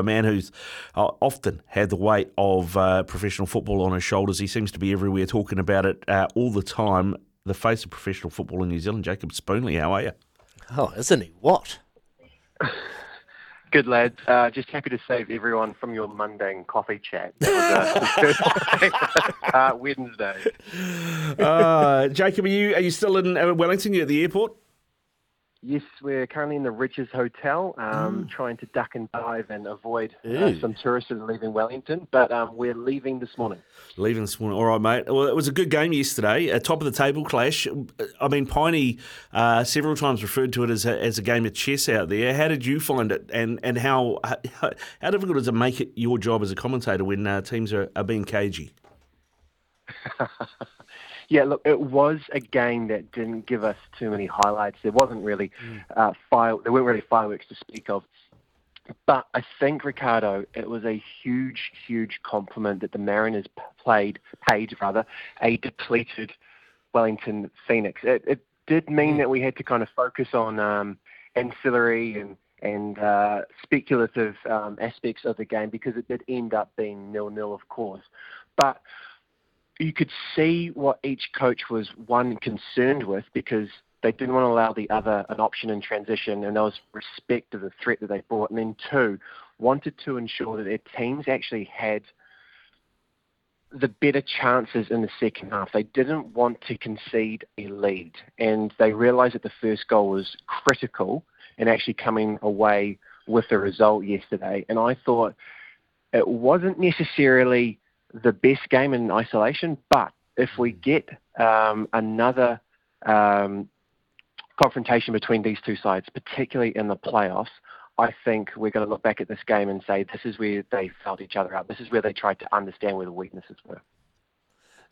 a man who's uh, often had the weight of uh, professional football on his shoulders. He seems to be everywhere talking about it uh, all the time. The face of professional football in New Zealand, Jacob Spoonley. How are you? Oh, isn't he? What? Good lad. Uh, just happy to save everyone from your mundane coffee chat. That was uh, Wednesday. Uh, Jacob, are you are you still in Wellington? You at the airport? Yes, we're currently in the Rydges Hotel, um, mm. trying to duck and dive and avoid uh, some tourists leaving Wellington. But um, we're leaving this morning. Leaving this morning. All right, mate. Well, it was a good game yesterday. A top of the table clash. I mean, Piney uh, several times referred to it as a, as a game of chess out there. How did you find it, and and how how, how difficult does it make it your job as a commentator when uh, teams are, are being cagey? Yeah, look, it was a game that didn't give us too many highlights. There wasn't really mm. uh, fire. There weren't really fireworks to speak of. But I think Ricardo, it was a huge, huge compliment that the Mariners played, paid rather, a depleted Wellington Phoenix. It, it did mean mm. that we had to kind of focus on um, ancillary and and uh, speculative um, aspects of the game because it did end up being nil-nil, of course. But you could see what each coach was one concerned with because they didn't want to allow the other an option in transition, and there was respect of the threat that they brought. And then two, wanted to ensure that their teams actually had the better chances in the second half. They didn't want to concede a lead, and they realised that the first goal was critical in actually coming away with the result yesterday. And I thought it wasn't necessarily the best game in isolation, but if we mm. get um, another um, confrontation between these two sides, particularly in the playoffs, I think we're going to look back at this game and say this is where they felt each other out. This is where they tried to understand where the weaknesses were.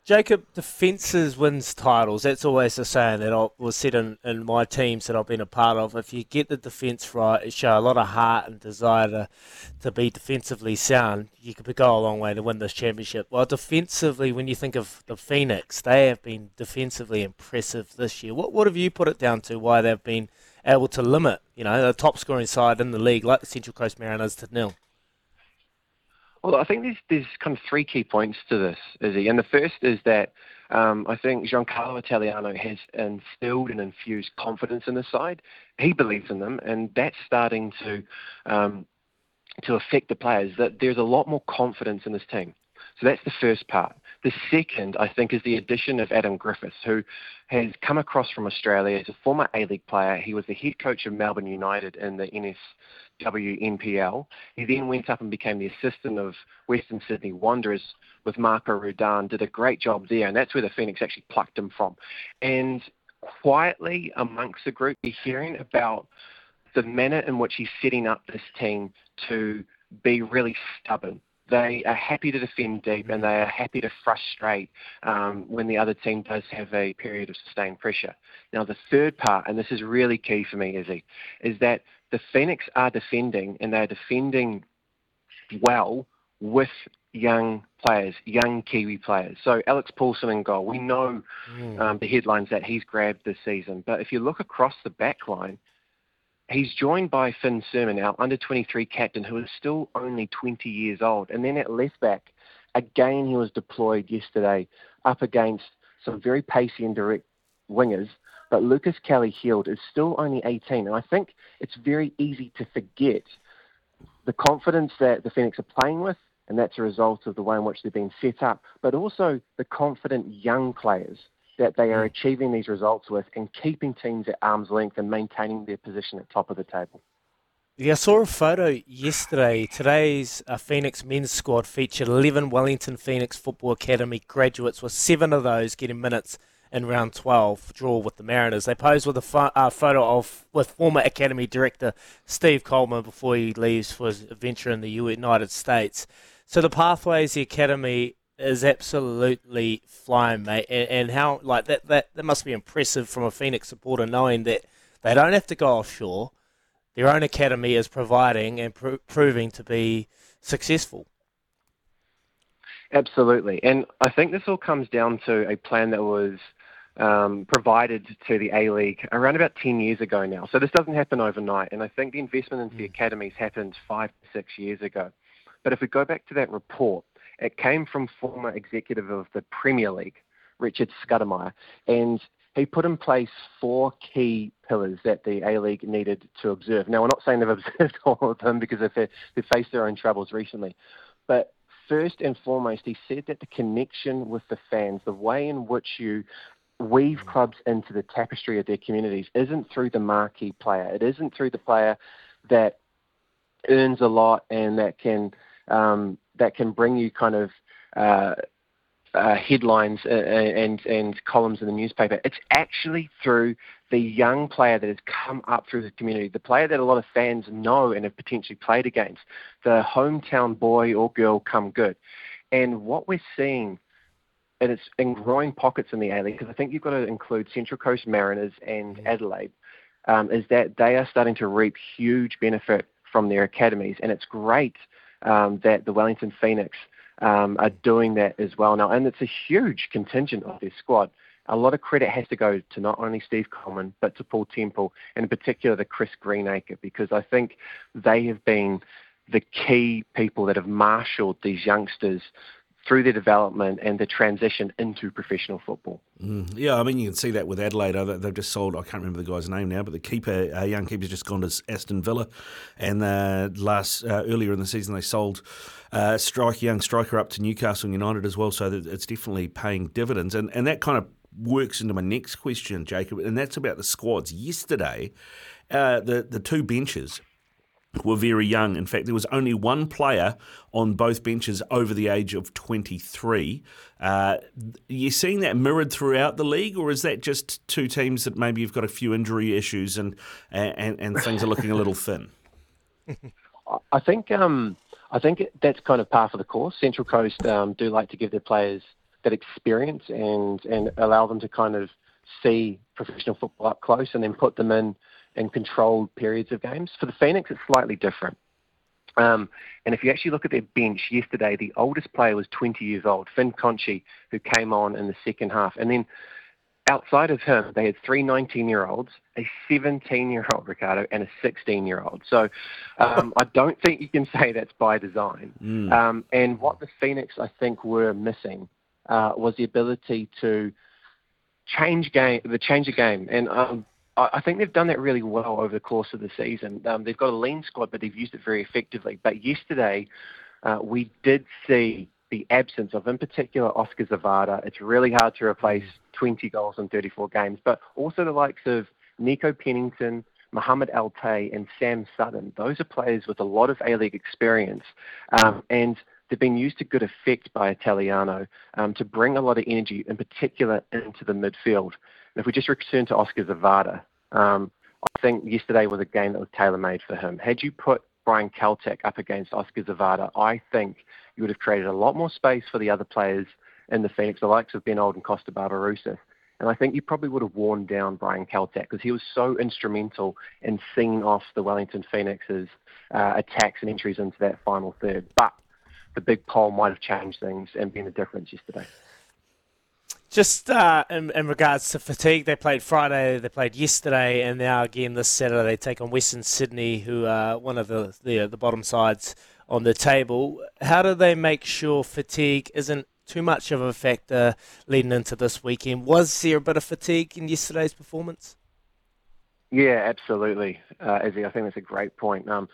Jacob, defences wins titles. That's always the saying that I was said in, in my teams that I've been a part of. If you get the defence right, you show a lot of heart and desire to, to be defensively sound, you could go a long way to win this championship. Well, defensively, when you think of the Phoenix, they have been defensively impressive this year. What what have you put it down to? Why they've been able to limit, you know, the top scoring side in the league like the Central Coast Mariners to nil? Well, I think there's there's kind of three key points to this, Izzy. And the first is that um, I think Giancarlo Italiano has instilled and infused confidence in the side. He believes in them, and that's starting to um, to affect the players. That there's a lot more confidence in this team. So that's the first part. The second, I think, is the addition of Adam Griffiths, who has come across from Australia as a former A-League player. He was the head coach of Melbourne United in the NSWNPL. He then went up and became the assistant of Western Sydney Wanderers with Marco Rudan, did a great job there, and that's where the Phoenix actually plucked him from. And quietly amongst the group, you're hearing about the manner in which he's setting up this team to be really stubborn they are happy to defend deep and they are happy to frustrate um, when the other team does have a period of sustained pressure. Now, the third part, and this is really key for me, Izzy, is that the Phoenix are defending and they're defending well with young players, young Kiwi players. So Alex Paulsen in goal. We know mm. um, the headlines that he's grabbed this season, but if you look across the back line, He's joined by Finn Surman, our under 23 captain, who is still only 20 years old. And then at left back, again, he was deployed yesterday up against some very pacey and direct wingers. But Lucas Kelly Hield is still only 18. And I think it's very easy to forget the confidence that the Phoenix are playing with, and that's a result of the way in which they've been set up, but also the confident young players that they are achieving these results with and keeping teams at arm's length and maintaining their position at top of the table. Yeah, I saw a photo yesterday. Today's uh, Phoenix men's squad featured 11 Wellington Phoenix Football Academy graduates, with seven of those getting minutes in round 12 draw with the Mariners. They posed with a fo- uh, photo of with former Academy director Steve Coleman before he leaves for his adventure in the United States. So the pathways, the Academy is absolutely flying, mate. And, and how like that, that that must be impressive from a Phoenix supporter knowing that they don't have to go offshore. Their own academy is providing and proving to be successful. Absolutely, and I think this all comes down to a plan that was um, provided to the A League around about 10 years ago now. So this doesn't happen overnight, and I think the investment into the mm. academies happened five six years ago. But if we go back to that report, it came from former executive of the Premier League, Richard Scudamore, and he put in place four key pillars that the A League needed to observe. Now, we're not saying they've observed all of them because they've, they've faced their own troubles recently, but first and foremost, he said that the connection with the fans, the way in which you weave clubs into the tapestry of their communities, isn't through the marquee player. It isn't through the player that earns a lot and that can um, that can bring you kind of uh, uh, headlines uh, and and columns in the newspaper. It's actually through the young player that has come up through the community, the player that a lot of fans know and have potentially played against, the hometown boy or girl come good. And what we're seeing, and it's in growing pockets in the A League, because I think you've got to include Central Coast Mariners and Adelaide, um, is that they are starting to reap huge benefit from their academies, and it's great um, that the Wellington Phoenix um, are doing that as well now. And it's a huge contingent of their squad. A lot of credit has to go to not only Steve Coleman, but to Paul Temple, and in particular the Chris Greenacre, because I think they have been the key people that have marshaled these youngsters through their development and the transition into professional football. Mm, yeah, I mean, you can see that with Adelaide. They've just sold, I can't remember the guy's name now, but the keeper, uh, young keeper's just gone to Aston Villa. And uh, last uh, earlier in the season, they sold uh, strike young striker up to Newcastle United as well. So it's definitely paying dividends. And, and that kind of works into my next question, Jacob, and that's about the squads. Yesterday, uh, the, the two benches were very young. In fact, there was only one player on both benches over the age of 23. Uh, you seeing that mirrored throughout the league, or is that just two teams that maybe you've got a few injury issues and and, and things are looking a little thin? I think um, I think that's kind of par for the course. Central Coast um, do like to give their players that experience and and allow them to kind of see professional football up close and then put them in and controlled periods of games. For the Phoenix, it's slightly different. Um, and if you actually look at their bench yesterday, the oldest player was 20 years old, Finn Conchie, who came on in the second half. And then outside of him, they had three 19 year olds, a 17 year old Ricardo, and a 16 year old. So um, I don't think you can say that's by design. Mm. Um, and what the Phoenix, I think, were missing uh, was the ability to change game, the change the game. And um, I think they've done that really well over the course of the season. Um, they've got a lean squad, but they've used it very effectively. But yesterday, uh, we did see the absence of, in particular, Oskar Zawada. It's really hard to replace 20 goals in 34 games, but also the likes of Nico Pennington, Mohamed Al-Taay, and Sam Sutton. Those are players with a lot of A League experience, um, and they've been used to good effect by Italiano um, to bring a lot of energy, in particular, into the midfield. If we just return to Oskar Zawada, um, I think yesterday was a game that was tailor made for him. Had you put Brian Kaltak up against Oskar Zawada, I think you would have created a lot more space for the other players in the Phoenix, the likes of Ben Old and Kosta Barbarouses. And I think you probably would have worn down Brian Kaltak because he was so instrumental in seeing off the Wellington Phoenix's uh, attacks and entries into that final third. But the big Pole might have changed things and been the difference yesterday. Just uh, in, in, regards to fatigue, they played Friday, they played yesterday, and now again this Saturday they take on Western Sydney, who are one of the the, the bottom sides on the table. How do they make sure fatigue isn't too much of a factor leading into this weekend? Was there a bit of fatigue in yesterday's performance? Yeah, absolutely, uh, Izzy. I think that's a great point. Um,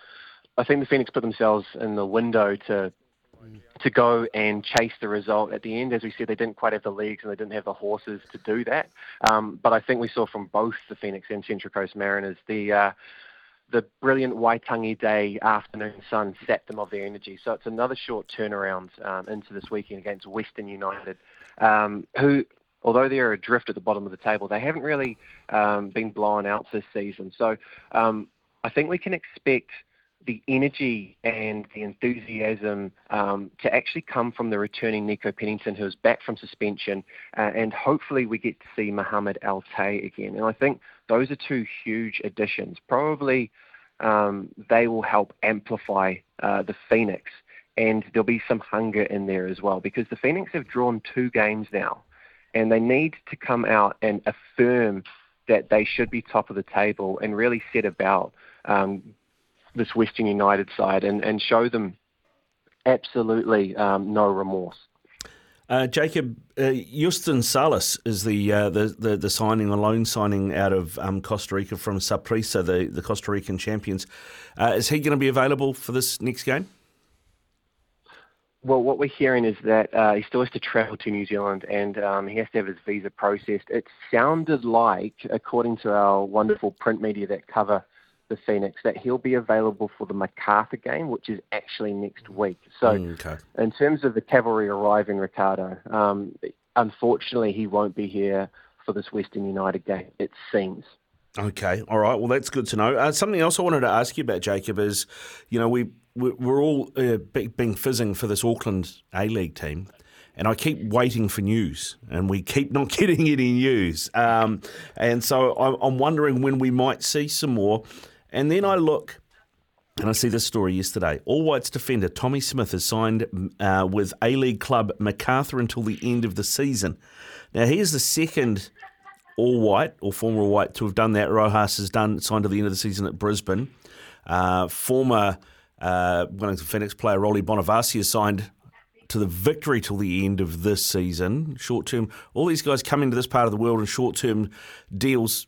I think the Phoenix put themselves in the window to to go and chase the result at the end. As we said, they didn't quite have the legs and they didn't have the horses to do that. Um, but I think we saw from both the Phoenix and Central Coast Mariners the uh, the brilliant Waitangi Day afternoon sun sapped them of their energy. So it's another short turnaround um, into this weekend against Western United, um, who although they're adrift at the bottom of the table, they haven't really um, been blown out this season. So um, I think we can expect the energy and the enthusiasm um, to actually come from the returning Nico Pennington, who's back from suspension, uh, and hopefully we get to see Mohamed Al Tay again. And I think those are two huge additions. Probably um, they will help amplify uh, the Phoenix, and there'll be some hunger in there as well because the Phoenix have drawn two games now, and they need to come out and affirm that they should be top of the table and really set about um, this Western United side and, and show them absolutely um, no remorse. Uh, Jacob, uh, Youstin Salas is the, uh, the, the the signing, the loan signing out of um, Costa Rica from Saprissa, the, the Costa Rican champions. Uh, is he going to be available for this next game? Well, what we're hearing is that uh, he still has to travel to New Zealand and um, he has to have his visa processed. It sounded like, according to our wonderful print media that cover the Phoenix that he'll be available for the Macarthur game, which is actually next week. So, mm, okay. in terms of the cavalry arriving, Ricardo, um, unfortunately, he won't be here for this Western United game, it seems. Okay, all right. Well, that's good to know. Uh, something else I wanted to ask you about, Jacob, is you know we we're all uh, being fizzing for this Auckland A League team, and I keep waiting for news, and we keep not getting any news. Um, and so I'm wondering when we might see some more. And then I look and I see this story yesterday. All Whites defender Tommy Smith has signed uh, with A League club Macarthur until the end of the season. Now, he is the second All White or former All White to have done that. Rojas has done signed to the end of the season at Brisbane. Uh, former uh, Wellington Phoenix player Roly Bonevacia has signed to the victory till the end of this season. Short term, all these guys come into this part of the world in short term deals.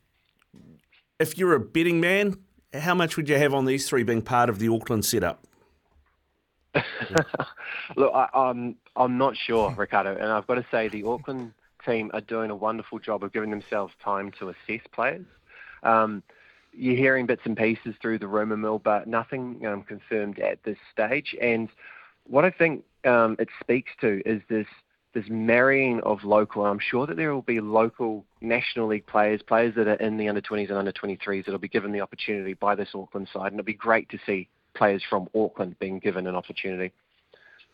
If you're a betting man, how much would you have on these three being part of the Auckland setup? Look, I, I'm I'm not sure, Ricardo, and I've got to say the Auckland team are doing a wonderful job of giving themselves time to assess players. Um, you're hearing bits and pieces through the rumour mill, but nothing um, confirmed at this stage. And what I think um, it speaks to is this this marrying of local. I'm sure that there will be local National League players, players that are in the under 20s and under 23s, that'll be given the opportunity by this Auckland side, and it'll be great to see players from Auckland being given an opportunity.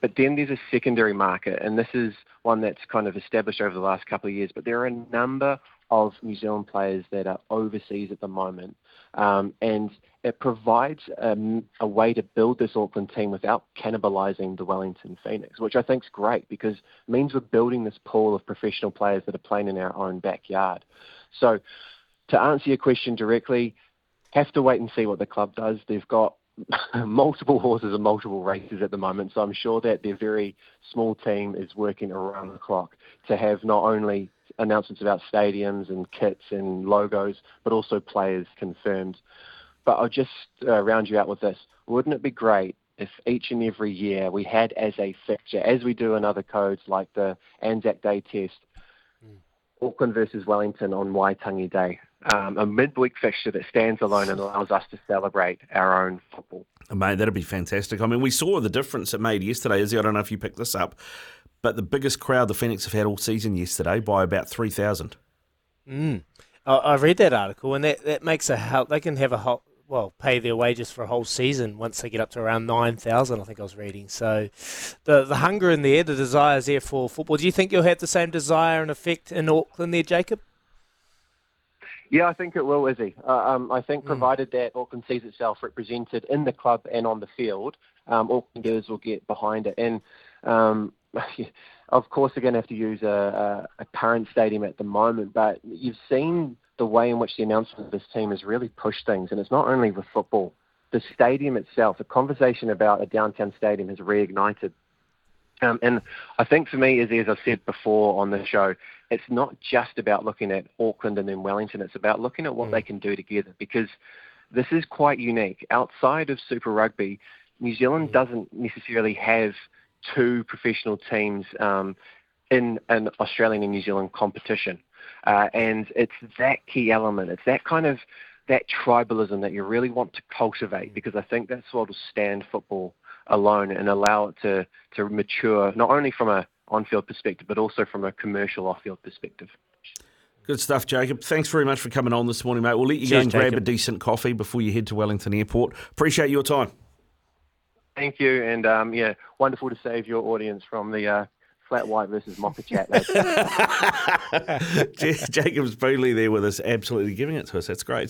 But then there's a secondary market, and this is one that's kind of established over the last couple of years. But there are a number of New Zealand players that are overseas at the moment. Um, and it provides um, a way to build this Auckland team without cannibalising the Wellington Phoenix, which I think is great because it means we're building this pool of professional players that are playing in our own backyard. So, to answer your question directly, have to wait and see what the club does. They've got multiple horses and multiple races at the moment, so I'm sure that their very small team is working around the clock to have not only announcements about stadiums and kits and logos, but also players confirmed. But I'll just uh, round you out with this. Wouldn't it be great if each and every year we had as a fixture, as we do in other codes like the Anzac Day test, mm. Auckland versus Wellington on Waitangi Day, um, a midweek fixture that stands alone and allows us to celebrate our own football. Mate, that'd be fantastic. I mean, we saw the difference it made yesterday. Izzy, I don't know if you picked this up, but the biggest crowd the Phoenix have had all season yesterday by about 3,000. Mm. I, I read that article, and that, that makes a help. They can have a whole, well, pay their wages for a whole season once they get up to around 9,000, I think I was reading. So the, the hunger in there, the desire is there for football. Do you think you'll have the same desire and effect in Auckland there, Jacob? Yeah, I think it will, Izzy. Uh, um, I think hmm. provided mm. that Auckland sees itself represented in the club and on the field, um, Aucklanders will get behind it. And um, of course, they're going to have to use a, a, a current stadium at the moment, but you've seen the way in which the announcement of this team has really pushed things, and it's not only with football. The stadium itself, the conversation about a downtown stadium has reignited. Um, and I think for me, as, as I've said before on the show, it's not just about looking at Auckland and then Wellington. It's about looking at what mm. they can do together because this is quite unique. Outside of Super Rugby, New Zealand mm. doesn't necessarily have – two professional teams um, in an Australian and New Zealand competition. Uh, and it's that key element. It's that kind of that tribalism that you really want to cultivate because I think that's what will stand football alone and allow it to, to mature not only from a on-field perspective, but also from a commercial off-field perspective. Good stuff, Jacob. Thanks very much for coming on this morning, mate. We'll let you Cheers, go and Jacob. grab a decent coffee before you head to Wellington Airport. Appreciate your time. Thank you, and um, yeah, wonderful to save your audience from the uh, flat white versus mocha chat. Jacob Spoonley there with us, absolutely giving it to us. That's great.